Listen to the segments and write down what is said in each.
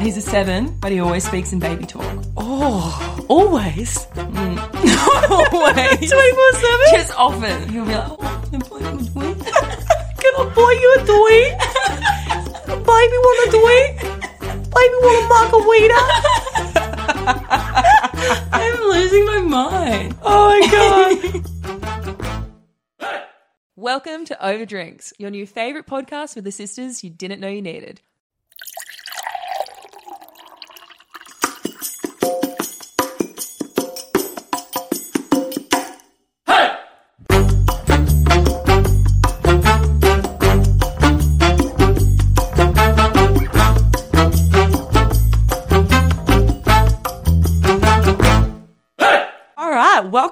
He's a seven, but he always speaks in baby talk. Oh, always. Not mm. always. 24 7? Just often. He'll be like, oh, can I play with a twin? Can I buy you a toy? Baby want a toy? Baby want a margarita? I'm losing my mind. Oh my god. Welcome to Overdrinks, your new favorite podcast with the sisters you didn't know you needed.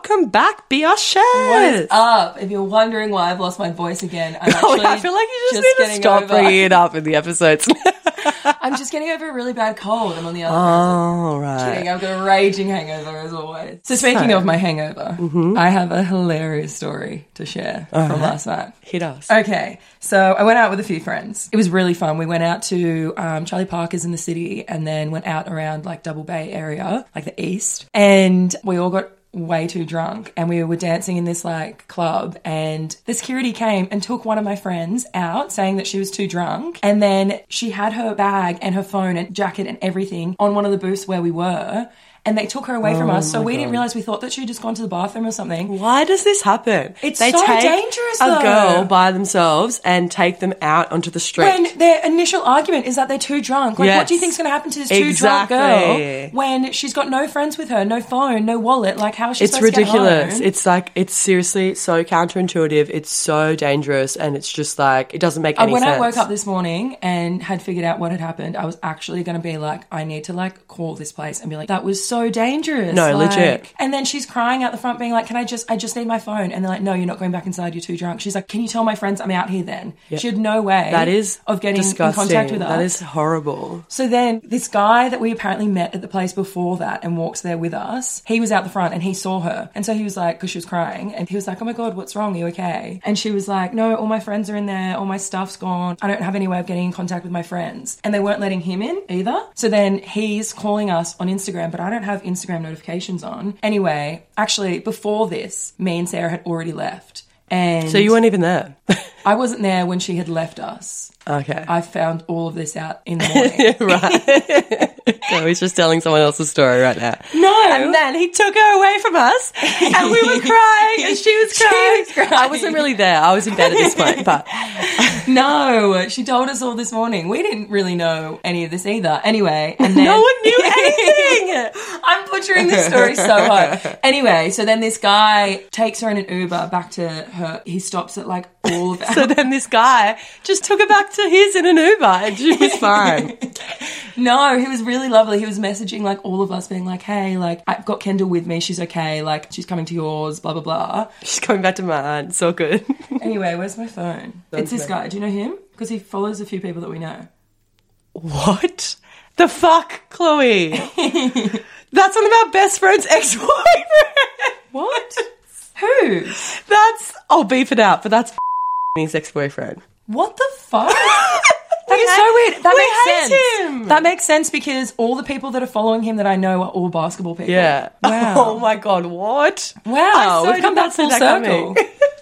Welcome back, Bioshe. What is up? If you're wondering why I've lost my voice again, I'm actually I feel like you just, need to stop over- bringing it up in the episodes. I'm just getting over a really bad cold. I'm on the other All end. right. Kidding, I've got a raging hangover as always. So speaking So- of my hangover, I have a hilarious story to share from last night. Hit us. Okay, so I went out with a few friends. It was really fun. We went out to um, Charlie Parker's in the city and then went out around like Double Bay area, like the east. And we all got way too drunk and we were dancing in this like club and the security came and took one of my friends out saying that she was too drunk and then she had her bag and her phone and jacket and everything on one of the booths where we were and they took her away from us so we didn't realize we thought that she had just gone to the bathroom or something Why does this happen? It's they so take dangerous, a though. girl by themselves and take them out onto the street. when their initial argument is that they're too drunk. Like, what do you Yes. think's going to happen to this too drunk girl when she's got no friends with her, no phone, no wallet? Like, how is she it's supposed to get ridiculous. home? It's like it's seriously so counterintuitive. It's so dangerous, and it's just like it doesn't make Uh, any when sense. I woke up this morning and had figured out what had happened, I was actually going to be like, I need to like call this place and be like, that was so dangerous. No, Like- legit. And then she's crying out the front, being like, Can I just, I just need my phone? And they're like, No, you're not going back inside. You're too drunk. She's like, Can you tell my friends I'm out here then? She had no way that is of getting disgusting. in contact with us. That is horrible. So then this guy that we apparently met at the place before that and walks there with us, he was out the front and he saw her. And so he was like, because she was crying, and he was like, oh my God, what's wrong? Are you okay? And she was like, no, all my friends are in there. All my stuff's gone. I don't have any way of getting in contact with my friends. And they weren't letting him in either. So then he's calling us on Instagram, but I don't have Instagram notifications on. Anyway, actually, before this, me and Sarah had already left. And So you weren't even there. I wasn't there when she had left us. okay. I found all of this out in the morning. right. so he's just telling someone else's story right now. No. And then he took her away from us, and we were crying, and she was She crying. was crying. I wasn't really there. I was in bed at this point, but No, she told us all this morning. We didn't really know any of this either. Anyway, and then no one knew anything. I'm butchering this story so hard. Anyway, so then this guy takes her in an Uber back to her. He stops at like all of So then this guy just took her back to his in an Uber, and she was fine. No, he was really lovely. He was messaging like all of us, being like, "Hey, like I've got Kendall with me. She's okay. Like she's coming to yours. Blah blah blah." She's coming back to mine. So good. Anyway, where's my phone? it's this guy. Do you know him? Because he follows a few people that we know. What the fuck, Chloe? That's one of our best friend's ex-boyfriend. What? Who? That's I'll beep it out, but that's his ex-boyfriend. What the fuck? That is so weird. That we makes hate sense. him. That makes sense because all the people that are following him that I know are all basketball people. Yeah. Wow. Oh my god, what? Wow. So we've come back full circle.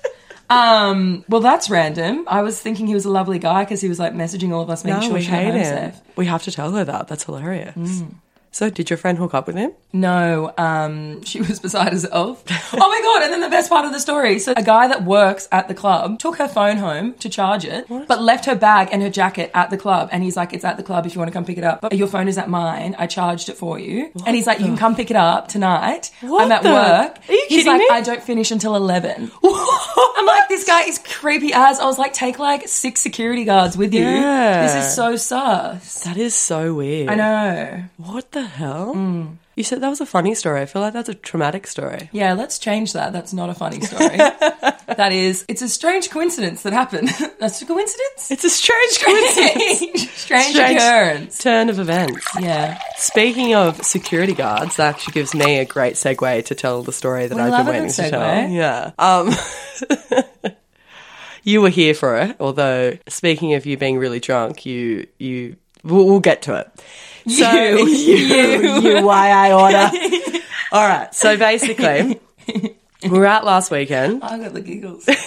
um. Well, that's random. I was thinking he was a lovely guy because he was like messaging all of us, making No, sure we hate him. safe. We have to tell her that. That's hilarious. Mm. So, did your friend hook up with him? No, um, she was beside herself. oh my god! And then the best part of the story: so a guy that works at the club took her phone home to charge it, but left her bag and her jacket at the club. And he's like, "It's at the club if you want to come pick it up." But your phone is at mine. I charged it for you. and he's like, "You can come pick it up tonight. What I'm at the- work." Are you he's like, me? "I don't finish until 11. I'm like, "This guy is creepy as." I was like, "Take like six security guards with you. Yeah. This is so sus." That is so weird. I know. What the hell? You said that was a funny story. I feel like that's a traumatic story. Yeah, let's change that. That's not a funny story. that is, it's a strange coincidence that happened. That's a coincidence? It's a strange coincidence. strange, Strange occurrence. Turn of events. Yeah. Speaking of security guards, that actually gives me a great segue to tell the story that We I've been waiting to tell. Yeah. Um, you were here for it, although speaking of you being really drunk, you you We'll, we'll get to it. So, You. you, you, why I order. All right. So basically, we were out last weekend. I got the giggles.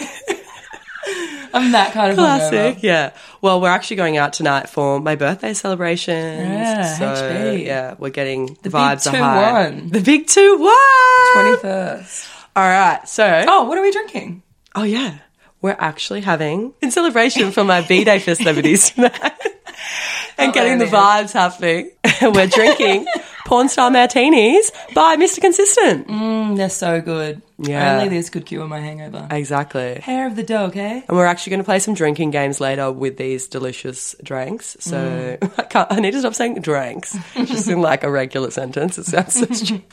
I'm that kind of Classic, hungover. yeah. Well, we're actually going out tonight for my birthday celebration. Yeah, so, HB. Yeah, we're getting the, big vibes are high. 2-1. The big two one. Twenty first. All right. So, Oh, what are we drinking? oh yeah, we're actually having in celebration for my B day festivities tonight. And getting the vibes happening. we're drinking Porn Star Martinis by Mr. Consistent. Mm, they're so good. Yeah. Only this could cure my hangover. Exactly. Hair of the dog, eh? And we're actually going to play some drinking games later with these delicious drinks. So Mm. I can't. I need to stop saying drinks. Just in like a regular sentence. It sounds so strange.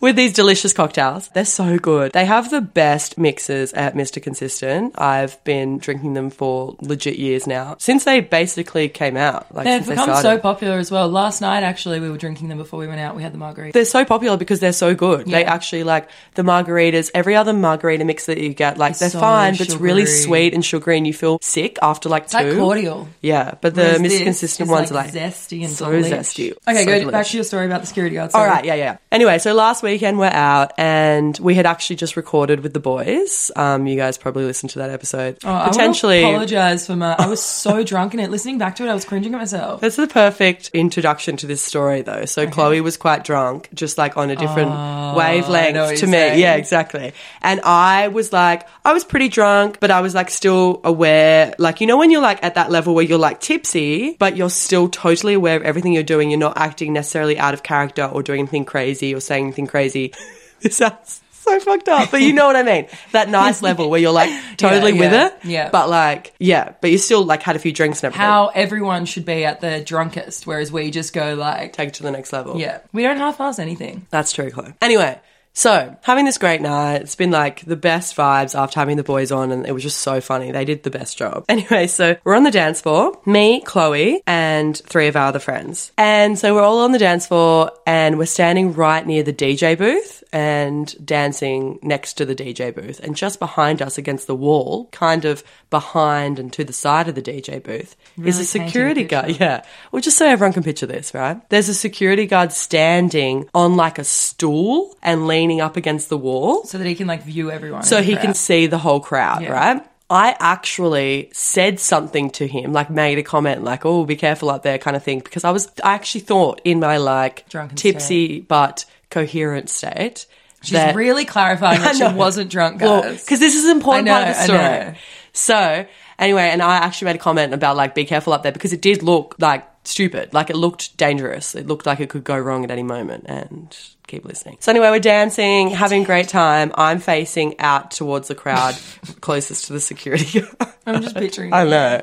With these delicious cocktails, they're so good. They have the best mixes at Mr. Consistent. I've been drinking them for legit years now since they basically came out. Like They've they become started. so popular as well. Last night, actually, we were drinking them before we went out. We had the margarita. they're so popular because they're so good. They actually like the margaritas. Every other margarita mix that you get, like they're so fine, but it's really sweet and sugary, and you feel sick after like It's two. like cordial. Yeah, but the Whereas Mr. this Consistent is, ones are like zesty and so delish. zesty. Okay, So go delish. back to your story about the security guard. All right, yeah, yeah. Anyway, so last weekend we're out and we had actually just recorded with the boys. Um, you guys probably listened to that episode. Oh, I Potentially, I apologize for my. I was so drunk in it. Listening back to it, I was cringing at myself. That's the perfect introduction to this story, though. So Chloe was quite drunk, just like on a different Oh, wavelength to me. saying. Yeah, exactly. And I was like, I was pretty drunk, but I was like still aware. Like, you know, when you're like at that level where you're like tipsy, but you're still totally aware of everything you're doing. You're not acting necessarily out of character or doing anything crazy or saying anything crazy. this sounds so fucked up, but you know what I mean. That nice level where you're like totally with yeah, it. yeah. But like, yeah, but you still like had a few drinks and everything. How everyone should be at the drunkest, whereas we just go like, Take it to the next level. yeah, we don't half-ass anything. That's true, Chloe. Anyway, so having this great night, it's been like the best vibes after having the boys on, and it was just so funny. They did the best job. Anyway, so we're on the dance floor, me, Chloe, and three of our other friends. And so we're all on the dance floor, and we're standing right near the DJ booth and dancing next to the DJ booth. And just behind us against the wall, kind of behind and to the side of the DJ booth, is Really a painting a security guard. Yeah. Well, just so everyone can picture this, right? There's a security guard standing on like a stool and leaning up against the wall So that he can like view everyone. so he can see the whole crowd, Yeah. right? I actually said something to him, like made a comment, like, oh, be careful up there, kind of thing, because I was, I actually thought in my like tipsy but coherent state. She's that- really clarifying that she wasn't drunk, guys. because this is an important I part of the story. So anyway, and I actually made a comment about like be careful up there because it did look like stupid, like it looked dangerous. It looked like it could go wrong at any moment. And keep listening. So anyway, we're dancing, having a great time. I'm facing out towards the crowd closest to the security guard. I'm just picturing. I know.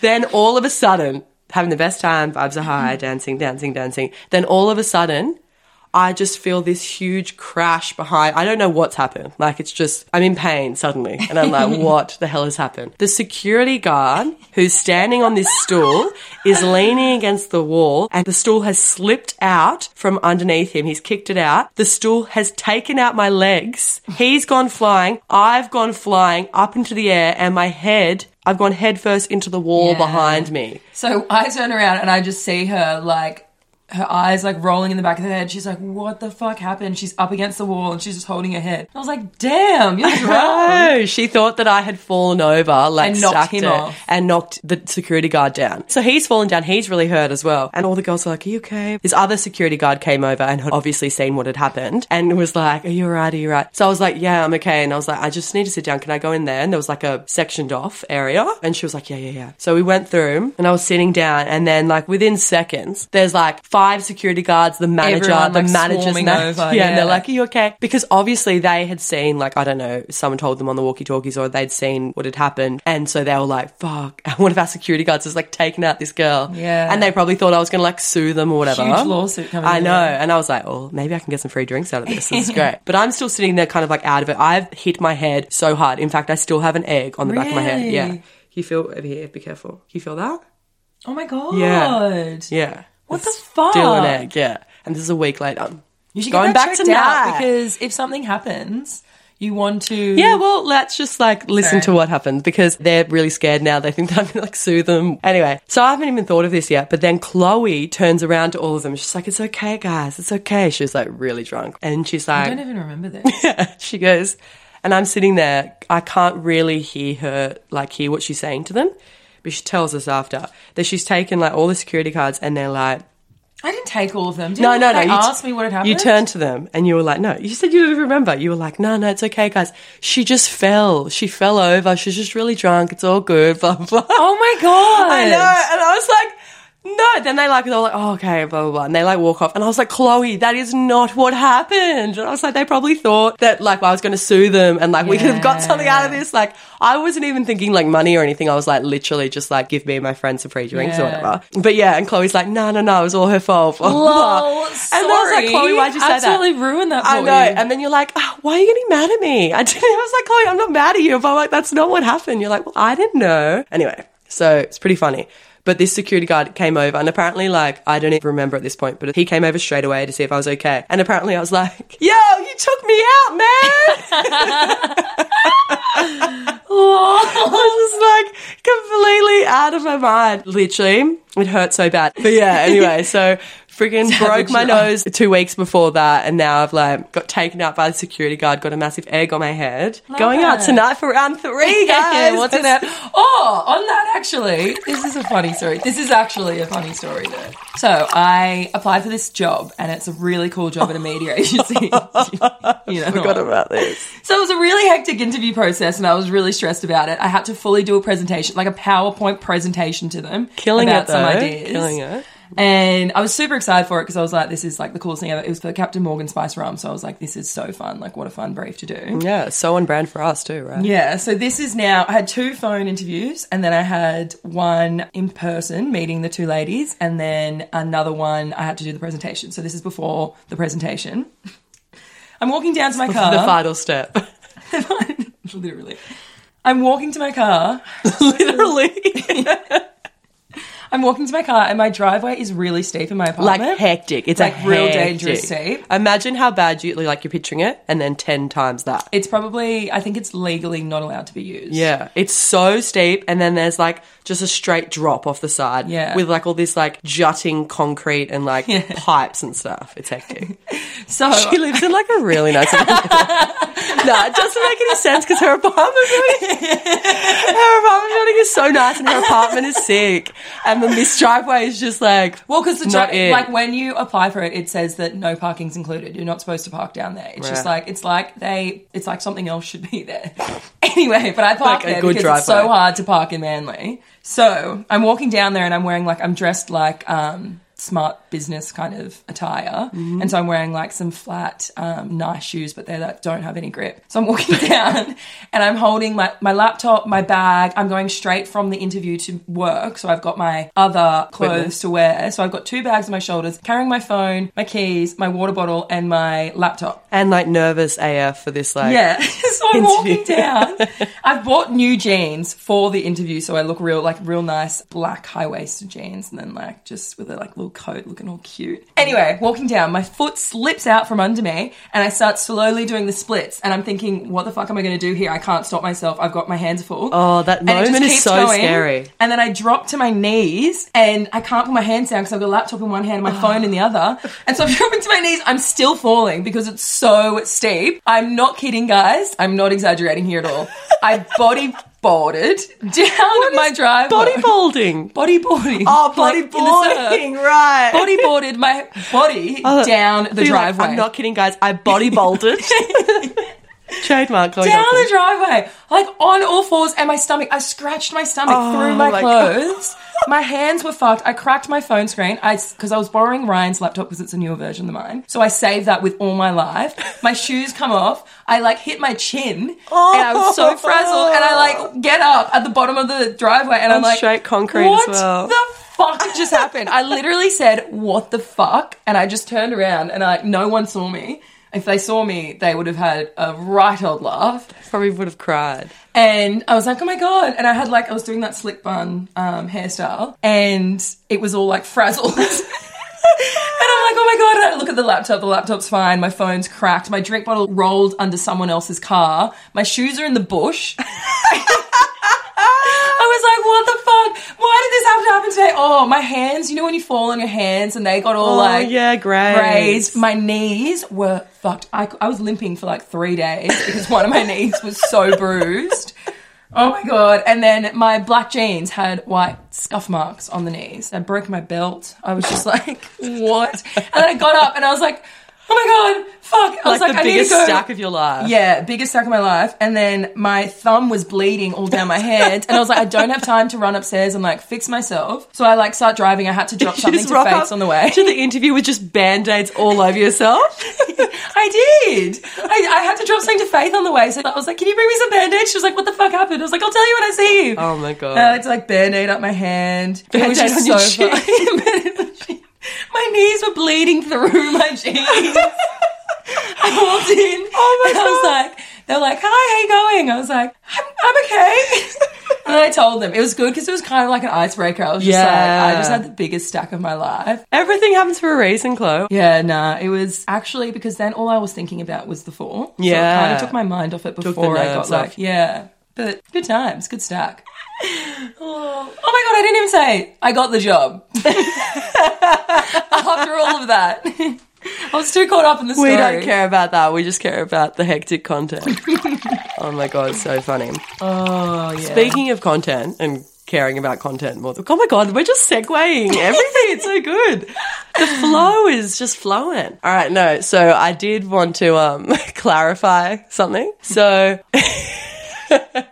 Then all of a sudden, having the best time, vibes are high, dancing, dancing, dancing. Then all of a sudden, I just feel this huge crash behind. I don't know what's happened. Like it's just, I'm in pain suddenly. And I'm like, what the hell has happened? The security guard who's standing on this stool is leaning against the wall and the stool has slipped out from underneath him. He's kicked it out. The stool has taken out my legs. He's gone flying. I've gone flying up into the air and my head, I've gone headfirst into the wall Yeah. behind me. So I turn around and I just see her like her eyes like rolling in the back of her head. She's like, "What the fuck happened?" She's up against the wall and she's just holding her head. I was like, "Damn, you're drunk." She thought that I had fallen over, like And knocked him it, off. and knocked the security guard down. So he's fallen down. He's really hurt as well. And all the girls are like, "Are you okay?" This other security guard came over and had obviously seen what had happened and was like, "Are you alright? Are you alright?" So I was like, "Yeah, I'm okay." And I was like, "I just need to sit down. Can I go in there?" And there was like a sectioned off area, and she was like, "Yeah, yeah, yeah." So we went through, and I was sitting down, and then like within seconds, there's like five security guards, the manager, Everyone, the like, manager's swarming manager, over, yeah, and they're yeah. like, "Are you okay?" Because obviously they had seen, like, I don't know, someone told them on the walkie talkies or they'd seen what had happened. And so they were like, fuck. And one of our security guards was like taking out this girl. Yeah. And they probably thought I was going to like sue them or whatever. Huge lawsuit coming I know. And I was like, oh, maybe I can get some free drinks out of this. This is great. But I'm still sitting there kind of like out of it. I've hit my head so hard. In fact, I still have an egg on the back of my head. Yeah. You feel over here, be careful. You feel that? Oh my god. Yeah. Yeah. What the fuck? Still an egg, yeah. And this is a week later. You should Going get that back to tonight. because if something happens, You want to? Yeah, well, let's just like listen Sorry. to what happens because they're really scared now. They think that I'm gonna like sue them. Anyway, so I haven't even thought of this yet. But then Chloe turns around to all of them. She's like, "It's okay, guys. It's okay." She was like really drunk, and she's like, I don't even remember this. yeah, she goes, and I'm sitting there. I can't really hear her, like, hear what she's saying to them. But she tells us after that she's taken, like, all the security cards and they're like, I didn't take all of them. Did no, no, no. They you t- asked me what had happened. You turned to them and you were like, no. You said you didn't remember. You were like, no, no, it's okay, guys. She just fell. She fell over. She's just really drunk. It's all good. Blah, blah. Oh my god! I know. And I was like, no. Then they like, they're like, oh, okay, blah, blah, blah. And they like walk off. And I was like, Chloe, that is not what happened. And I was like, they probably thought that like I was going to sue them and like we could have got something out of this. Like I wasn't even thinking like money or anything. I was like, literally just like, give me and my friends some free drinks or Yeah. whatever. But yeah. And Chloe's like, no, no, no. It was all her fault. Blah, blah. Lol, And I was like, Chloe, why'd you say that? Absolutely ruined that for I know. you. And then you're like, oh, why are you getting mad at me? I, didn't, I was like, Chloe, I'm not mad at you. But I'm like, that's not what happened. You're like, well, I didn't know. Anyway, so it's pretty funny. But this security guard came over and apparently like, I don't even remember at this point, but he came over straight away to see if I was okay. And apparently I was like, yo, you took me out, man. I was just like completely out of my mind. Literally, it hurt so bad. But yeah, anyway, so freaking broke my Savage nose two weeks before that, and now I've like got taken out by the security guard, got a massive egg on my head. Going out tonight for round three, guys. What's in that? Oh, on that actually, this is a funny story. This is actually a funny story though. So I applied for this job, and it's a really cool job at a media agency. you know, I Forgot about this. So it was a really hectic interview process, and I was really stressed about it. I had to fully do a presentation, like a PowerPoint presentation to them, Killing about it though. some ideas. Killing it. And I was super excited for it because I was like, this is like the coolest thing ever. It was for Captain Morgan Spice Rum, so I was like, this is so fun. Like, what a fun brief to do. Yeah, so on brand for us too, right? Yeah, so this is now, I had two phone interviews and then I had one in person meeting the two ladies and then another one I had to do the presentation. So this is before the presentation. I'm walking down to my car. The final step. Literally. I'm walking to my car. Literally. I'm walking to my car and my driveway is really steep in my apartment. like hectic. It's Like a real hectic. dangerous steep. Imagine how bad you like you're picturing it, and then ten times that. It's probably, I think it's legally not allowed to be used. Yeah, it's so steep, and then there's like just a straight drop off the side. Yeah. with like all this like jutting concrete and like pipes and stuff. It's hectic. So she lives in like a really nice. apartment. no, it doesn't make any sense because her apartment building, her apartment building is so nice, and her apartment is sick, and then this driveway is just like Well, because the Not dri- it. like when you apply for it, it says that no parking's included. You're not supposed to park down there. It's just like it's like they it's like something else should be there. anyway, but I park Like a there good because it's so driveway. hard to park in Manly. So I'm walking down there and I'm wearing like I'm dressed like um smart business kind of attire Mm-hmm. and so i'm wearing like some flat um, nice shoes but they don't have any grip so i'm walking down and i'm holding my, my laptop my bag i'm going straight from the interview to work so i've got my other clothes to wear so i've got two bags on my shoulders carrying my phone my keys my water bottle and my laptop and like nervous AF for this like yeah. so I'm Interview. walking down. I've bought new jeans for the interview, so I look real like real nice black high waisted jeans, and then like just with a like little coat, looking all cute. Anyway, walking down, my foot slips out from under me, and I start slowly doing the splits, and I'm thinking, what the fuck am I going to do here? I can't stop myself. I've got my hands full. Oh, that moment is so going. scary. And then I drop to my knees and I can't put my hands down because I've got a laptop in one hand and my ah. phone in the other. And so I'm dropping to my knees. I'm still falling because it's so steep. I'm not kidding, guys. I'm not exaggerating here at all. I bodyboarded down my driveway. bodybuilding. Bodyboarding. Oh, Like, bodyboarding, right? Bodyboarded my body down the Be like, driveway. I'm not kidding, guys. I bodybolded. Trademark. Down the driveway, like on all fours, and my stomach. I scratched my stomach Oh through my, my clothes. My hands were fucked. I cracked my phone screen. I because I was borrowing Ryan's laptop because it's a newer version than mine. So I saved that with all my life. My shoes come off. I like hit my chin, and I was so frazzled. And I like oh. get up at the bottom of the driveway, and I'm like, straight concrete as what well." the fuck just happened? I literally said, "What the fuck?" And I just turned around, and like no one saw me. If they saw me, they would have had a right old laugh. Probably would have cried. And I was like, oh my God. And I had like, I was doing that slick bun um, hairstyle and it was all like frazzled. and I'm like, oh my god! And I look at the laptop. The laptop's fine. My phone's cracked. My drink bottle rolled under someone else's car. My shoes are in the bush. I was like, what the fuck? Why did this have to happen today? Oh, my hands. You know when you fall on your hands and they got all Oh, like yeah, great. grazed. My knees were fucked. I, I was limping for like three days because one of my knees was so bruised. Oh my god! And then my black jeans had white scuff marks on the knees. I broke my belt. I was just like, what? And then I got up and I was like, oh my god, fuck! I was Like, like, the I need biggest to go. stack of your life. Yeah, biggest stack of my life. And then my thumb was bleeding all down my head. And I was like, I don't have time to run upstairs and like fix myself. So I like start driving. I had to drop something to up on the way. to the interview with just band-aids all over yourself. I did. I, I had to drop something to Faith on the way. So I was like, can you bring me some band-aids? She was like, what the fuck happened? I was like, I'll tell you when I see you. Oh my god. And I had to like band-aid up my hand. Band-aid on your so on the shin. My knees were bleeding through my jeans. I walked in. Oh my and I was like, they're like, hi, how you going? I was like, I'm, I'm okay. and I told them it was good because it was kind of like an icebreaker. I was just like, Yeah. I just had the biggest stack of my life. Everything happens for a reason, Chloe. Yeah, nah, it was actually because then all I was thinking about was the fall. So it Yeah. kind of took my mind off it before I got nerves like, off. yeah. But good times, good stack. Oh, oh my god, I didn't even say I got the job. After all of that. I was too caught up in the story. We don't care about that. We just care about the hectic content. oh my god, so funny. Oh, yeah. Speaking of content and caring about content more, oh my god, we're just segueing everything. it's so good. The flow is just flowing. All right, no. So I did want to um, clarify something. So.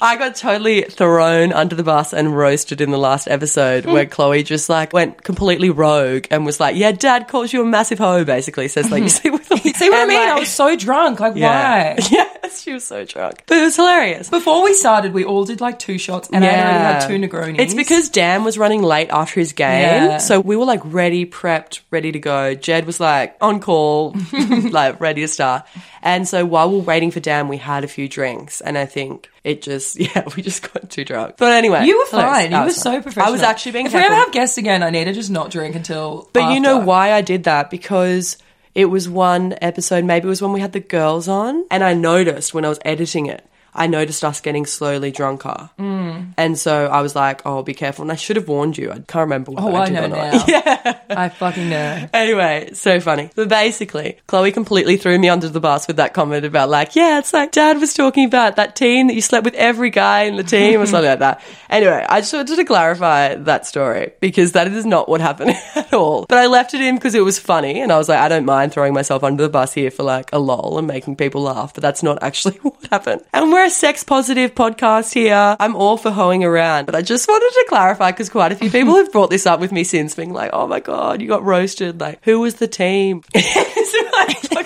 I got totally thrown under the bus and roasted in the last episode where hmm. Chloe just like went completely rogue and was like, "Yeah, Dad calls you a massive hoe." Basically, says like you sleep with. See what I mean? I was so drunk. Like, yeah, why? yes, she was so drunk, but it was hilarious. Before we started, we all did like two shots, and I already had two Negronis. It's because Dan was running late after his game. Yeah. So we were like ready, prepped, ready to go. Jed was like on call, like ready to start. And so while we were waiting for Dan, we had a few drinks. And I think it just, yeah, we just got too drunk. But anyway. You were fine. You were so professional. I was actually being If we ever have guests again, I need to just not drink until. But you know why I did that? Because it was one episode, maybe it was when we had the girls on, and I noticed when I was editing it, I noticed us getting slowly drunker. Mm. And so I was like, oh, be careful. And I should have warned you. I can't remember whether Oh, I I did know or not. now. Yeah. I fucking know. Anyway, so funny. But basically, Chloe completely threw me under the bus with that comment about like, yeah, it's like dad was talking about that team that you slept with every guy in the team or something like that. Anyway, I just wanted to clarify that story because that is not what happened at all. But I left it in because it was funny and I was like, I don't mind throwing myself under the bus here for like a lol and making people laugh, but that's not actually what happened. And we're a sex positive podcast here. I'm all for hoeing around, but I just wanted to clarify because quite a few people have brought this up with me since being like, oh my God, you got roasted. Like, who was the team? so was.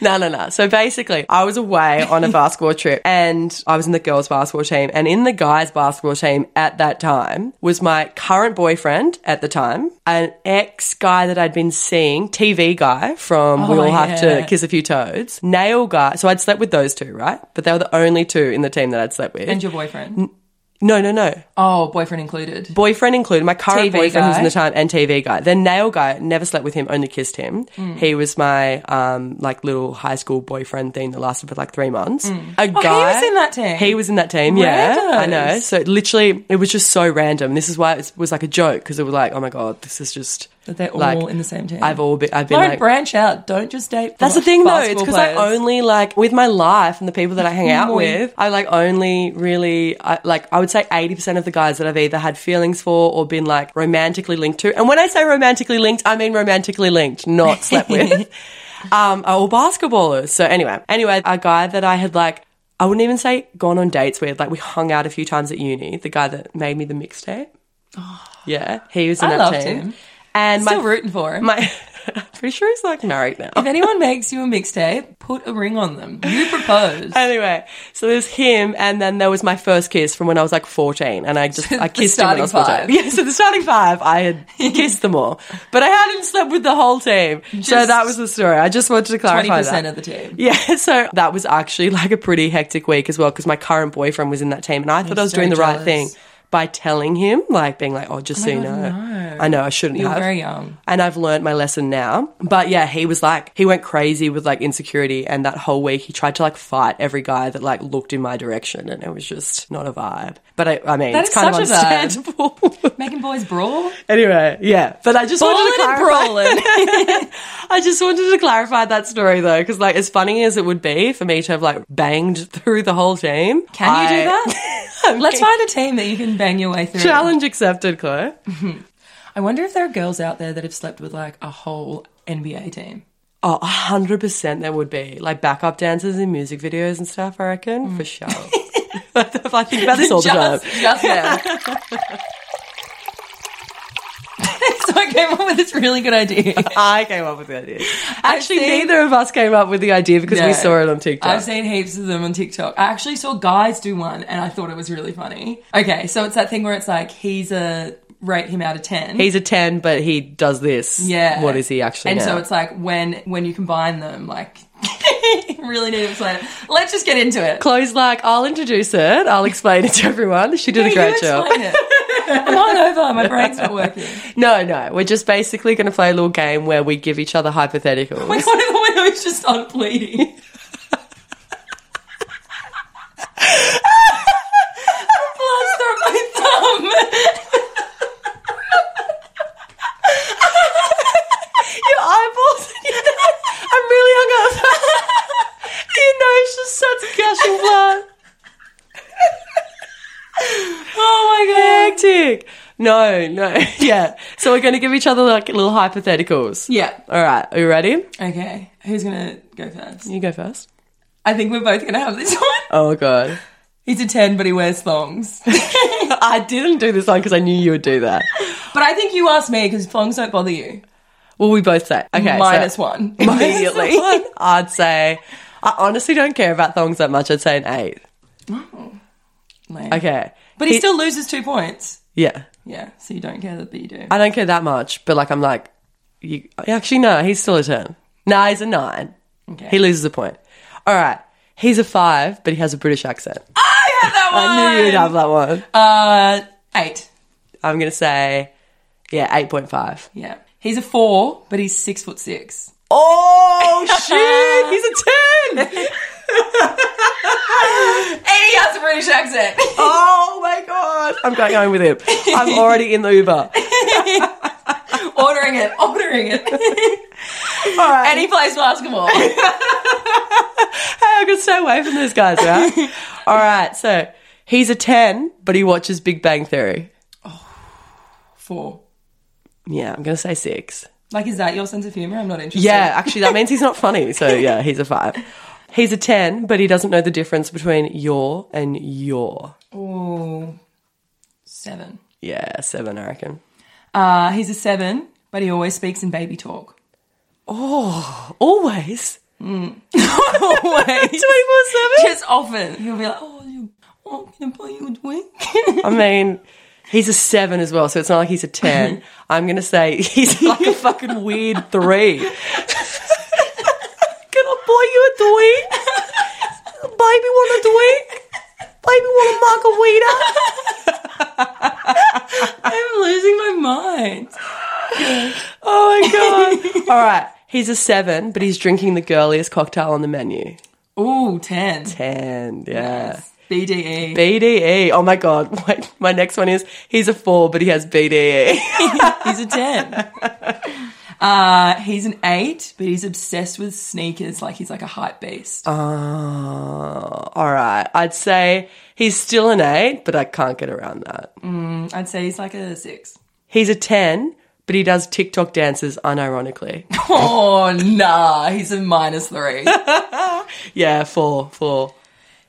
No, no, no. So basically, I was away on a basketball trip and I was in the girls' basketball team. And in the guys' basketball team at that time was my current boyfriend at the time, an ex guy that I'd been seeing, TV guy from oh, We Oh, All Have to Kiss a Few Toads, nail guy. So I'd slept with those two, right? But they were the only two in the team that I'd slept with. And your boyfriend? No, no, no. Oh, boyfriend included. Boyfriend included, my current TV boyfriend who's in the time and TV guy. The nail guy, never slept with him, only kissed him. Mm. He was my um like little high school boyfriend thing that lasted for like three months. A Oh, he was in that team? He was in that team, yeah. Randos. I know. So literally it was just so random. This is why it was like a joke because it was like, oh my god, this is just That they're all like, in the same team. I've all been I've been Don't like branch out. Don't just date. that's the thing though. It's because I only like with my life and the people that I hang out with. I like only really I, like I would say eighty percent of the guys that I've either had feelings for or been like romantically linked to. And when I say romantically linked, I mean romantically linked, not slept with. um, are all basketballers. So anyway, anyway, a guy that I had like. I wouldn't even say gone on dates with. Like we hung out a few times at uni. The guy that made me the mixtape. Yeah, he was in Oh. I that team. him. And Still my, rooting for him. my, I'm pretty sure he's like married now. if anyone makes you a mixtape, put a ring on them. You propose. Anyway, so there's him, and then there was my first kiss from when I was like 14, and I just I The kissed him when I was 14. starting five. Yeah, so the starting five, I had kissed them all, but I hadn't slept with the whole team. so that was the story. I just wanted to clarify 20% that. of the team. yeah, so that was actually like a pretty hectic week as well because my current boyfriend was in that team, and I thought I was so doing the right thing by telling him, like being like, "Oh, just oh so you know." no. I know I shouldn't You're have. very young. and I've learned my lesson now. But yeah, he was like, he went crazy with like insecurity, and that whole week he tried to like fight every guy that like looked in my direction, and it was just not a vibe. But I, I mean, That it's kind of such a vibe. understandable. Making boys brawl. anyway, yeah. But I just wanted to clarify. I just wanted to clarify that story though, because like as funny as it would be for me to have like banged through the whole team, Can you do I- that? Let's find a team that you can bang your way through. Challenge accepted, Chloe. I wonder if there are girls out there that have slept with like a whole NBA team. Oh, a hundred percent there would be like backup dancers in music videos and stuff. I reckon for mm. sure. If I think about this all the time. just, just I came up with this really good idea. I came up with the idea. Actually, seen- neither of us came up with the idea because we saw it on TikTok. I've seen heaps of them on TikTok. I actually saw guys do one and I thought it was really funny. Okay, so it's that thing where it's like he's a rate him out of 10. He's a ten, but he does this. yeah. What is he actually? And so it's like when when you combine them, like really need to explain it. Let's just get into it. Chloe's like, I'll introduce it. I'll explain it to everyone. She did a You great job. I'm hungover. My brain's not working. No, no. We're just basically going to play a little game where we give each other hypotheticals. One of the windows just started bleeding. On my thumb. Your eyeballs. I'm really hungover. Your nose just starts gushing blood. Oh my god. Hectic. No, no. Yeah. So we're going to give each other like little hypotheticals. Yeah. All right. Are you ready? Okay. Who's gonna go first? You go first. I think we're both gonna have this one. Oh god. He's a ten, but he wears thongs. I didn't do this one because I knew you would do that. but I think you asked me because thongs don't bother you. Well, we both say okay. Minus so one. Immediately, Minus one. I'd say. I honestly don't care about thongs that much. I'd say an eight. Oh. Lame. Okay. But he, still loses two points. Yeah. Yeah, so you don't care that, but you do. I don't care that much, but like I'm like, you actually no, he's still a ten. No, he's a nine. Okay. He loses a point. All right, he's a five, but he has a British accent. I had that one. I knew you'd have that one. Uh, eight. I'm gonna say, yeah, eight point five. Yeah. He's a four, but he's six foot six. Oh shit, he's a ten. And he has a British accent. Oh my god, I'm going home with him. I'm already in the Uber. ordering it, ordering it. All right, and he plays basketball. hey, I can stay away from these guys, right? All right, so he's a ten, but he watches Big Bang Theory. Oh, four. Yeah, I'm gonna say six. Like, is that your sense of humor? I'm not interested. Yeah, actually, that means he's not funny. So yeah, he's a five. He's a ten, but he doesn't know the difference between your and you're. Ooh. Seven. Yeah, seven, I reckon. Uh, he's a seven, but he always speaks in baby talk. Oh, always. Not always. Twenty-four seven. Just often. He'll be like, oh, you, oh can I buy you a drink? I mean, he's a seven as well, so it's not like he's a ten. I'm gonna say he's like a fucking weird three. Can I buy you a drink? Baby want a drink? Baby want a margarita? I'm losing my mind. Oh my god! All right, he's a seven, but he's drinking the girliest cocktail on the menu. Ooh, 10. Ten, yeah. BDE. BDE. Oh my god! Wait, my next one is he's a four, but he has BDE. he's a 10. Uh, he's an 8, but he's obsessed with sneakers like he's like a hype beast. Uh, all right, I'd say he's still an eight, but I can't get around that. I'd say he's like a 6. He's a ten, but he does TikTok dances unironically. Oh, nah, he's a minus 3. yeah, four, four.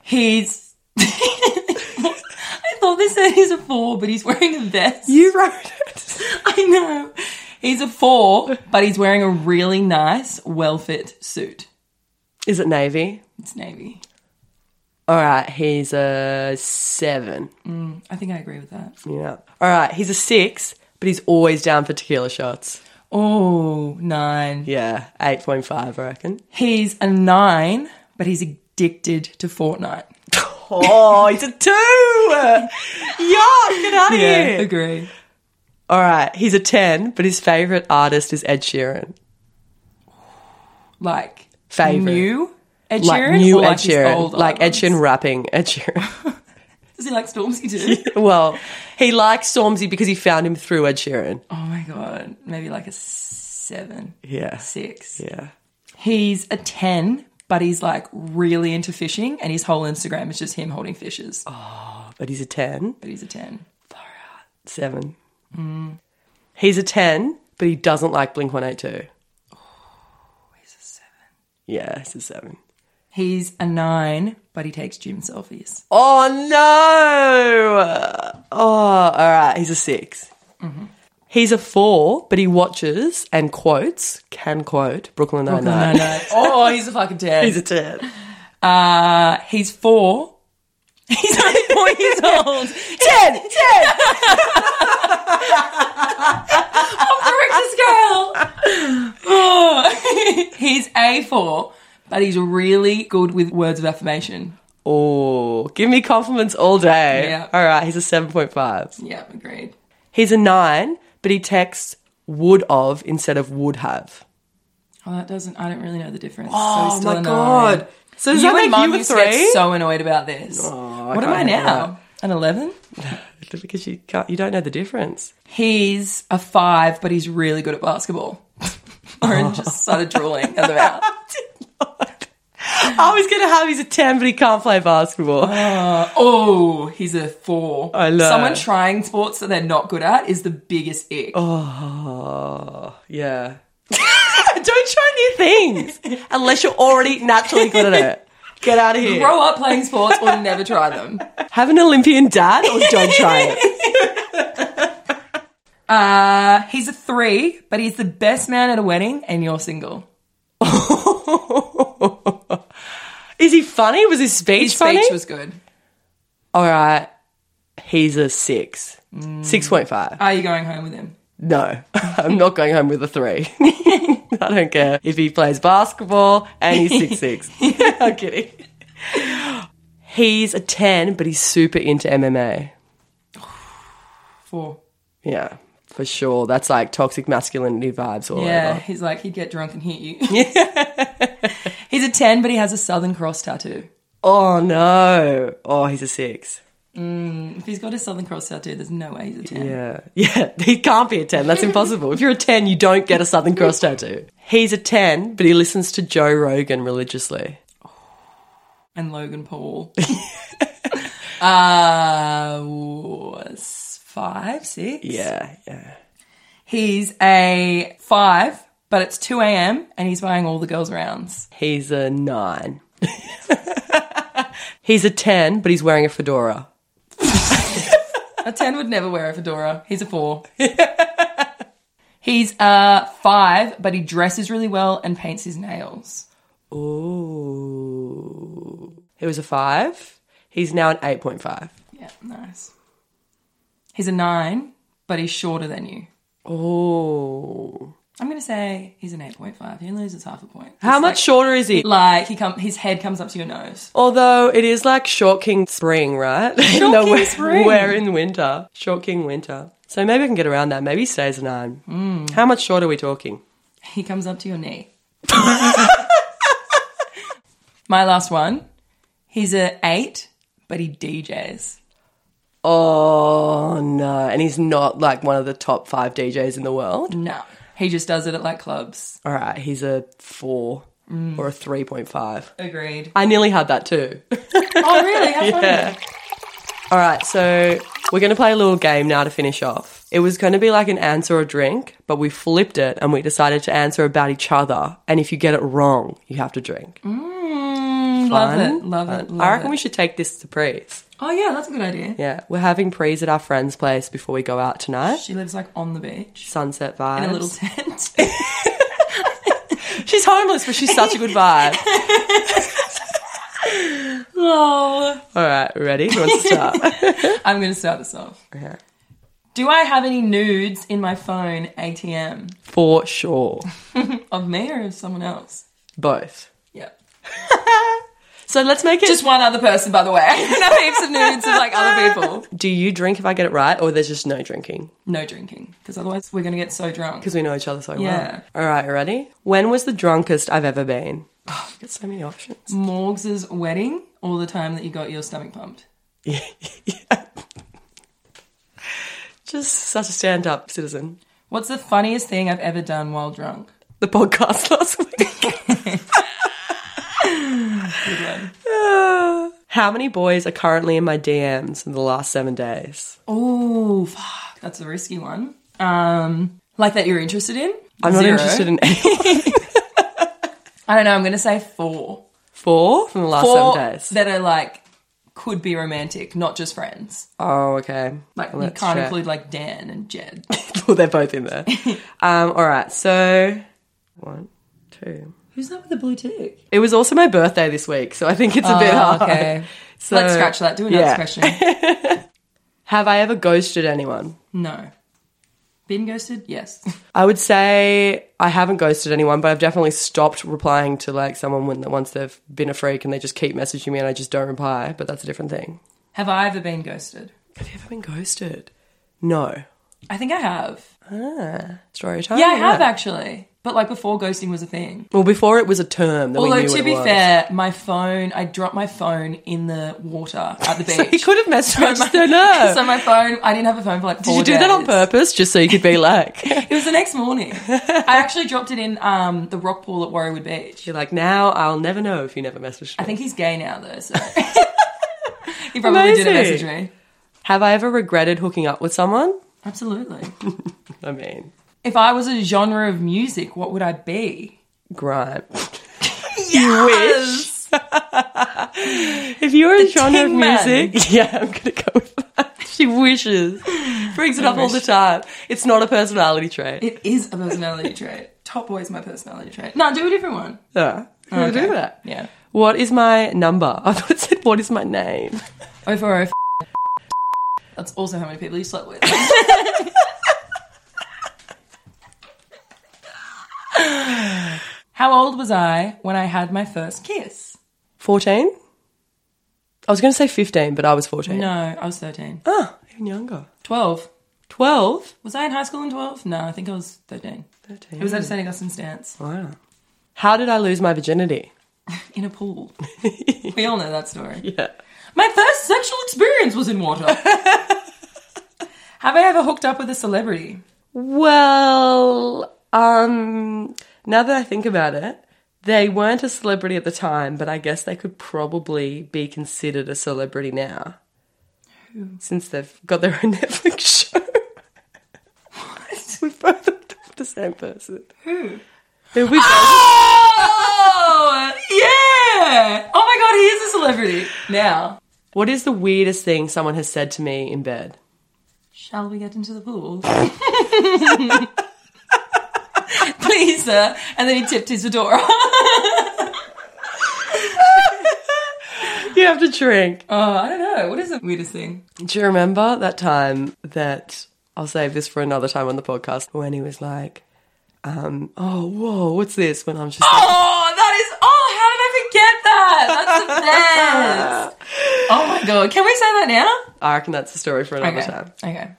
He's. I thought they said he's a 4, but he's wearing a vest. You wrote it. I know. He's a 4, but he's wearing a really nice, well fit suit. Is it navy? It's navy. All right, he's a seven. Mm, I think I agree with that. Yeah. All right, he's a six, but he's always down for tequila shots. Oh, nine. Yeah, eight point five, I reckon. He's a 9, but he's addicted to Fortnite. Oh, he's a two. Yuck! Get out of Yeah, here. agree. All right, he's a 10, but his favorite artist is Ed Sheeran. Like favorite. new Ed Sheeran? Like new Ed like Sheeran. Like Ed Sheeran rapping Ed Sheeran. Does he like Stormzy too? well, he likes Stormzy because he found him through Ed Sheeran. Oh my god. Maybe like a 7. Yeah. 6. Yeah. He's a 10, but he's like really into fishing and his whole Instagram is just him holding fishes. Oh, but he's a 10. But he's a 10. Far out. 7. Mm. He's a 10, but he doesn't like Blink 182. He's a 7. Yeah, he's a 7. He's a 9, but he takes gym selfies. Oh, no! Oh, all right, he's a 6. Mm-hmm. He's a four, but he watches and quotes, can quote Brooklyn Nine Nine. Oh, he's a fucking ten. he's a ten. Uh, he's four, He's only four years old. Ten, ten. Richter scale. Oh. he's a four, but he's really good with words of affirmation. Oh, give me compliments all day. Yeah. All right. He's a seven point five. Yeah, agreed. He's a nine, but he texts would of instead of would have. Oh, that doesn't. I don't really know the difference. Oh so he's still my a God. So does you that and make Mum you a used to get three? so annoyed about this. Oh, what am I can't now? An eleven? Because you can't, you don't know the difference. He's a five, but he's really good at basketball. Lauren oh. just started drooling at the mouth. I was gonna have he's a ten, but he can't play basketball. Uh, oh, he's a four. I know. Someone trying sports that they're not good at is the biggest ick. Oh, yeah. don't try new things unless you're already naturally good at it. Get out of here. Grow up playing sports or never try them. Have an Olympian dad or don't try it. Uh, he's a three, but he's the best man at a wedding, and you're single. Is he funny? Was his speech His funny? speech was good. All right. He's a six. 6.5. Are you going home with him? No, I'm not going home with a three. I don't care if he plays basketball and he's six six. I'm kidding. He's a 10, but he's super into MMA. Four. Yeah, for sure. That's like toxic masculinity vibes all Yeah, over. he's like, he'd get drunk and hit you. he's a 10, but he has a Southern Cross tattoo. Oh no. Oh, he's a six. If he's got a Southern Cross tattoo, there's no way he's a 10. Yeah. Yeah. He can't be a 10. That's impossible. if you're a 10, you don't get a Southern Cross tattoo. He's a 10, but he listens to Joe Rogan religiously. And Logan Paul. uh, five, six? Yeah, yeah. He's a five, but it's 2 a.m. and he's buying all the girls' rounds. He's a 9. he's a 10, but he's wearing a fedora. A 10 would never wear a fedora. He's a four. he's a five, but he dresses really well and paints his nails. Ooh. He was a 5. He's now an 8.5. Yeah, nice. He's a nine, but he's shorter than you. Oh. I'm going to say he's an 8.5. He loses half a point. How much like, shorter is he? Like, he come, his head comes up to your nose. Although it is like Short King Spring, right? Short No, King we're- Spring. We're in winter. Short King Winter. So maybe I can get around that. Maybe he stays a 9. Hmm. How much shorter are we talking? He comes up to your knee. My last one. He's a eight, but he DJs. Oh no. And he's not like one of the top five DJs in the world. No. He just does it at like clubs. All right, he's a four or a 3.5. Agreed. I nearly had that too. Oh, really? How funny. yeah. All right, so we're going to play a little game now to finish off. It was going to be like an answer or drink, but we flipped it and we decided to answer about each other. And if you get it wrong, you have to drink. Mm, love Fun? it. Love it. Love I reckon it. we should take this to Prees. Oh, yeah, that's a good idea. Yeah, we're having Prees at our friend's place before we go out tonight. She lives like on the beach Sunset vibes. in a little tent. She's homeless, but she's such a good vibe. oh. All right, ready? Who wants to start? I'm going to start this off. Okay. Do I have any nudes in my phone ATM For sure. of me or of someone else? Both. Yep. So let's make it. Just one other person, by the way. no heaps of nudes of like other people. do you drink if I get it right, or there's just no drinking? No drinking, because otherwise we're gonna get so drunk. Because we know each other so Yeah. well. All right, you ready? When was the drunkest I've ever been? Oh, I've got so many options. Morgs's wedding, all the time that you got your stomach pumped. Yeah. Just such a stand up citizen. What's the funniest thing I've ever done while drunk? The podcast last week. Good one. How many boys are currently in my DMs in the last seven days? Oh, fuck. That's a risky one. Um, like that you're interested in? I'm not interested in any. I don't know. I'm going to say four. Four from the last Four seven days. that are like, could be romantic, not just friends. Oh, okay. Like, Well, you can't include like Dan and Jed. well, they're both in there. um, all right, so one, two. Who's that with the blue tick? It was also my birthday this week, so I think it's a bit Oh, hard. okay. So, Let's scratch that. Do another yeah. question. Have I ever ghosted anyone? No. Been ghosted? Yes. I would say I haven't ghosted anyone, but I've definitely stopped replying to like someone when once they've been a freak and they just keep messaging me and I just don't reply. But that's a different thing. Have I ever been ghosted? Have you ever been ghosted? No. I think I have. Ah, story time. Yeah, I have actually. But like before ghosting was a thing. Well, before it was a term that we Although knew to be fair, my phone, I dropped my phone in the water at the beach. So he could have messaged me. I So just. So my phone, I didn't have a phone for like Did you do that on purpose just so you could be like, It was the next morning. I actually dropped it in um, the rock pool at Warriewood Beach. you're like, now I'll never know if you never messaged me. I think he's gay now though, so he probably didn't message me. Have I ever regretted hooking up with someone? Absolutely. I mean, If I was a genre of music, what would I be? grime. Yes. If you're a genre of Ting Man. music, yeah, I'm gonna go with that. She wishes. Brings it up all the time. It's not a personality trait. It is a personality trait. Top boy is my personality trait. No, do a different one. Yeah. Would Okay. do that? Yeah. What is my number? I thought it said, what is my name? Oh four oh. f- That's also how many people you slept with. How old was I when I had my first kiss? 14? I was going to say 15, but I was 14. No, I was 13. Oh, even younger. 12. 12? Was I in high school in 12? No, I think I was 13. 13. It was at a St. Augustine's dance Wow. How did I lose my virginity? in a pool. we all know that story. Yeah. My first sexual experience was in water. Have I ever hooked up with a celebrity? Well, um, now that I think about it, they weren't a celebrity at the time, but I guess they could probably be considered a celebrity now. Since they've got their own Netflix show. What? We've both up the same person. Who? Who we Oh, yeah! Oh my god, he is a celebrity now. What is the weirdest thing someone has said to me in bed? Shall we get into the pool? Please, sir. And then he tipped his fedora. You have to drink. oh, I don't know. What is the weirdest thing? Do you remember that time that I'll save this for another time on the podcast when he was like, um, oh, whoa, what's this? When I'm just like, Oh, that is. Oh, how did I forget that? That's the best. oh my god. Can we say that now? I reckon that's the story for another Okay. time. Okay.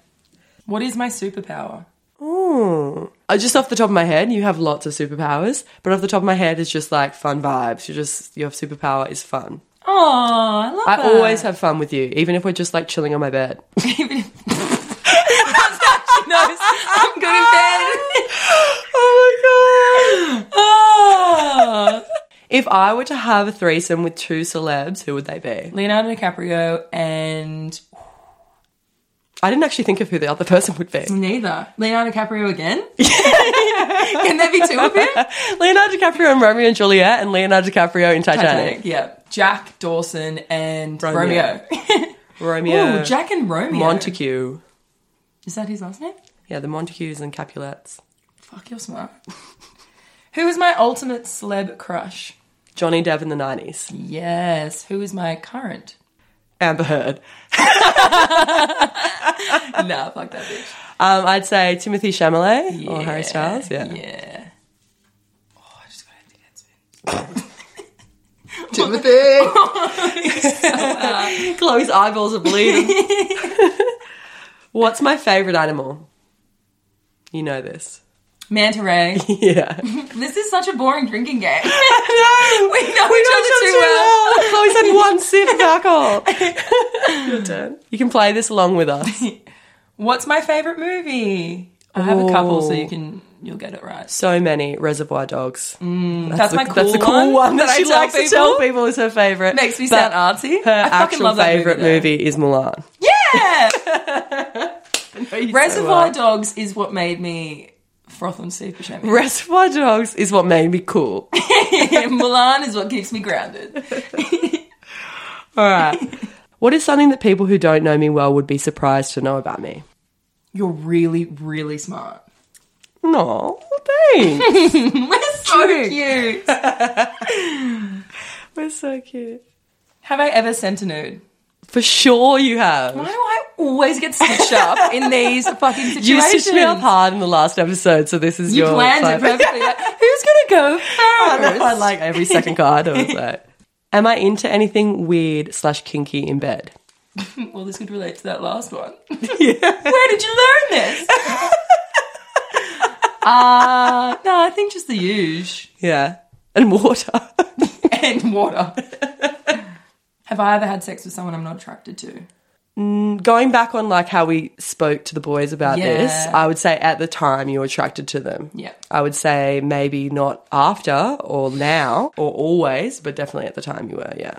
What is my superpower? Uh, just off the top of my head, you have lots of superpowers, but off the top of my head, it's just like fun vibes. You just, your superpower is fun. Oh, I love I that. always have fun with you, even if we're just like chilling on my bed. Even if- That's how she knows I'm good in bed. oh my god! oh. If I were to have a threesome with two celebs, who would they be? Leonardo DiCaprio and I didn't actually think of who the other person would be. neither. Leonardo DiCaprio again? Can there be two of him? Leonardo DiCaprio in Romeo and Juliet, and Leonardo DiCaprio in Titanic. Yeah. Jack Dawson and Romeo. Romeo. Romeo. Ooh, Jack and Romeo. Montague. Is that his last name? Yeah, the Montagues and Capulets. Fuck, you're smart. Who is my ultimate celeb crush? Johnny Depp in the 90s. Yes. Who is my current? Amber Heard. nah, fuck that bitch. Um, I'd say Timothée Chalamet or Harry Styles. Yeah. Yeah. Oh, I just got to hit the headspin. Do Timothy. Chloe's eyeballs are bleeding. What's my favorite animal? You know this. Manta ray. Yeah. This is such a boring drinking game. no, we know each other too well. Chloe's had one sip of alcohol. Your turn. You can play this along with us. What's my favorite movie? I have a couple, so you can you'll get it right. So many Reservoir Dogs. Mm, that's, the, my cool that's the cool one, one that, that she I likes people. to tell people is her favorite. Makes me But sound artsy. Her I actual love favorite movie, movie, is Mulan. Yeah, Reservoir Dogs is what made me froth on super shaming. Reservoir Dogs is what made me cool. Mulan is what keeps me grounded. All right. what is something that people who don't know me well would be surprised to know about me? You're really, really smart. No, thanks. We're so cute. We're so cute. Have I ever sent a nude? For sure you have. Why do I always get stitched up in these fucking situations? You stitched me up hard in the last episode, so this is You your planned it perfectly. Like, Who's gonna go I first? know, I like every second card. I was like, am I into anything weird slash kinky in bed? Well, this could relate to that last one. Where did you learn this? uh, no, I think just the huge Yeah. And water. and water. Have I ever had sex with someone I'm not attracted to? Going back on like how we spoke to the boys about this, I would say at the time you were attracted to them. Yeah. I would say maybe not after or now or always, but definitely at the time you were, yeah.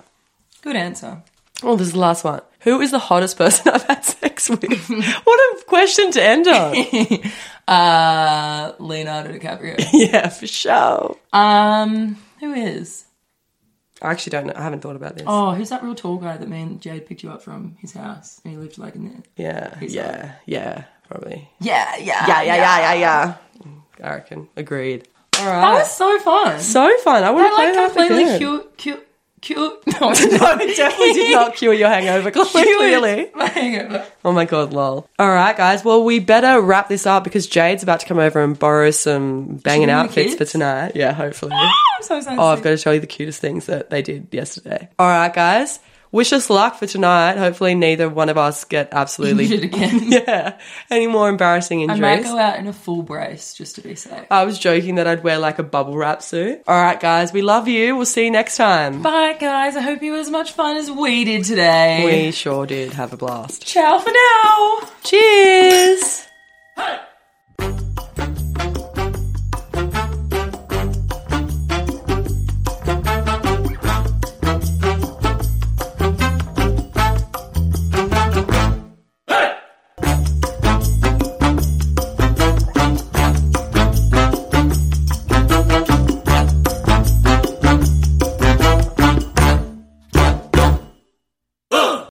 Good answer. Oh, this is the last one. Who is the hottest person I've had sex with? what a question to end on. Uh, Leonardo DiCaprio. yeah, for sure. Um, who is? I actually don't know. I haven't thought about this. Oh, who's that real tall guy that me and Jade picked you up from his house and he lived like in there? yeah, He's yeah, yeah, probably. Yeah, yeah, Yeah, yeah, yeah, yeah, yeah. I reckon. Agreed. All That was so fun. so fun. I want I to play like that completely again. cute, cute, cute. No, No, it definitely did not cure your hangover. Clearly. My hangover. Oh my god, lol. All right, guys. Well, we better wrap this up because Jade's about to come over and borrow some banging outfits for tonight. Yeah, hopefully. Ah, I'm so excited. Oh, I've got to show you the cutest things that they did yesterday. All right, guys. Wish us luck for tonight. Hopefully, neither one of us get absolutely Injured again. yeah any more embarrassing injuries? I might go out in a full brace just to be safe. I was joking that I'd wear like a bubble wrap suit. All right, guys. We love you. We'll see you next time. Bye, guys. I hope you had as much fun as we did today. We sure did have a blast. Ciao for now. Cheers. Hey.